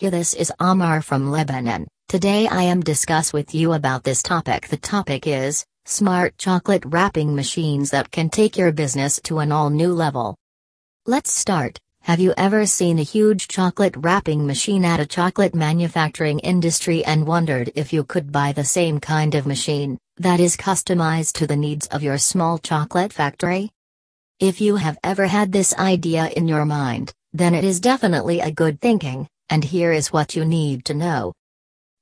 This is Amar from Lebanon. Today I am discuss with you about this topic. The topic is smart chocolate wrapping machines that can take your business to an all new level. Let's start. Have you ever seen a huge chocolate wrapping machine at a chocolate manufacturing industry and wondered if you could buy the same kind of machine that is customized to the needs of your small chocolate factory? If you have ever had this idea in your mind, then it is definitely a good thinking, and here is what you need to know.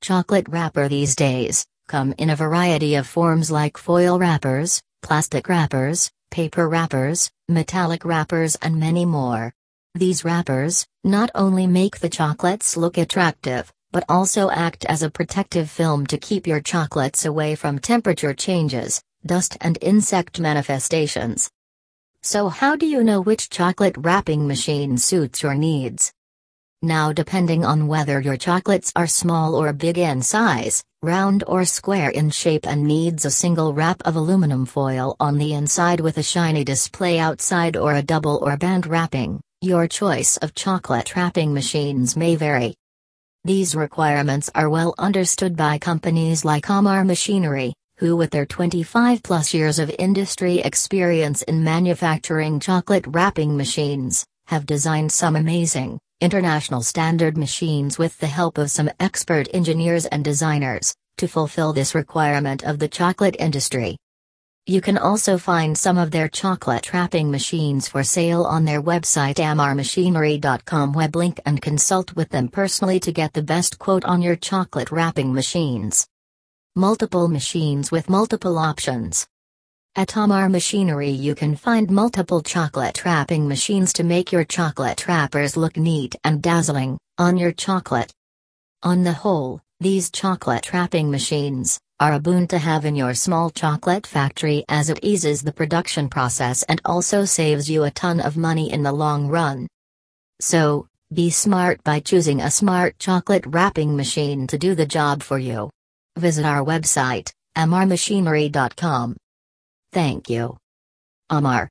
Chocolate wrapper these days come in a variety of forms like foil wrappers, plastic wrappers, paper wrappers, metallic wrappers, and many more. These wrappers not only make the chocolates look attractive, but also act as a protective film to keep your chocolates away from temperature changes, dust, and insect manifestations. So, how do you know which chocolate wrapping machine suits your needs? Now, depending on whether your chocolates are small or big in size, round or square in shape, and needs a single wrap of aluminum foil on the inside with a shiny display outside, or a double or band wrapping, your choice of chocolate wrapping machines may vary. These requirements are well understood by companies like Amar Machinery, who, with their 25 plus years of industry experience in manufacturing chocolate wrapping machines, have designed some amazing, international standard machines with the help of some expert engineers and designers, to fulfill this requirement of the chocolate industry. You can also find some of their chocolate wrapping machines for sale on their website amarmachinery.com web link and consult with them personally to get the best quote on your chocolate wrapping machines. Multiple machines with multiple options. At Amar Machinery you can find multiple chocolate wrapping machines to make your chocolate wrappers look neat and dazzling on your chocolate. On the whole, these chocolate wrapping machines are a boon to have in your small chocolate factory as it eases the production process and also saves you a ton of money in the long run. So, be smart by choosing a smart chocolate wrapping machine to do the job for you. Visit our website, amarmachinery.com. Thank you. Amar.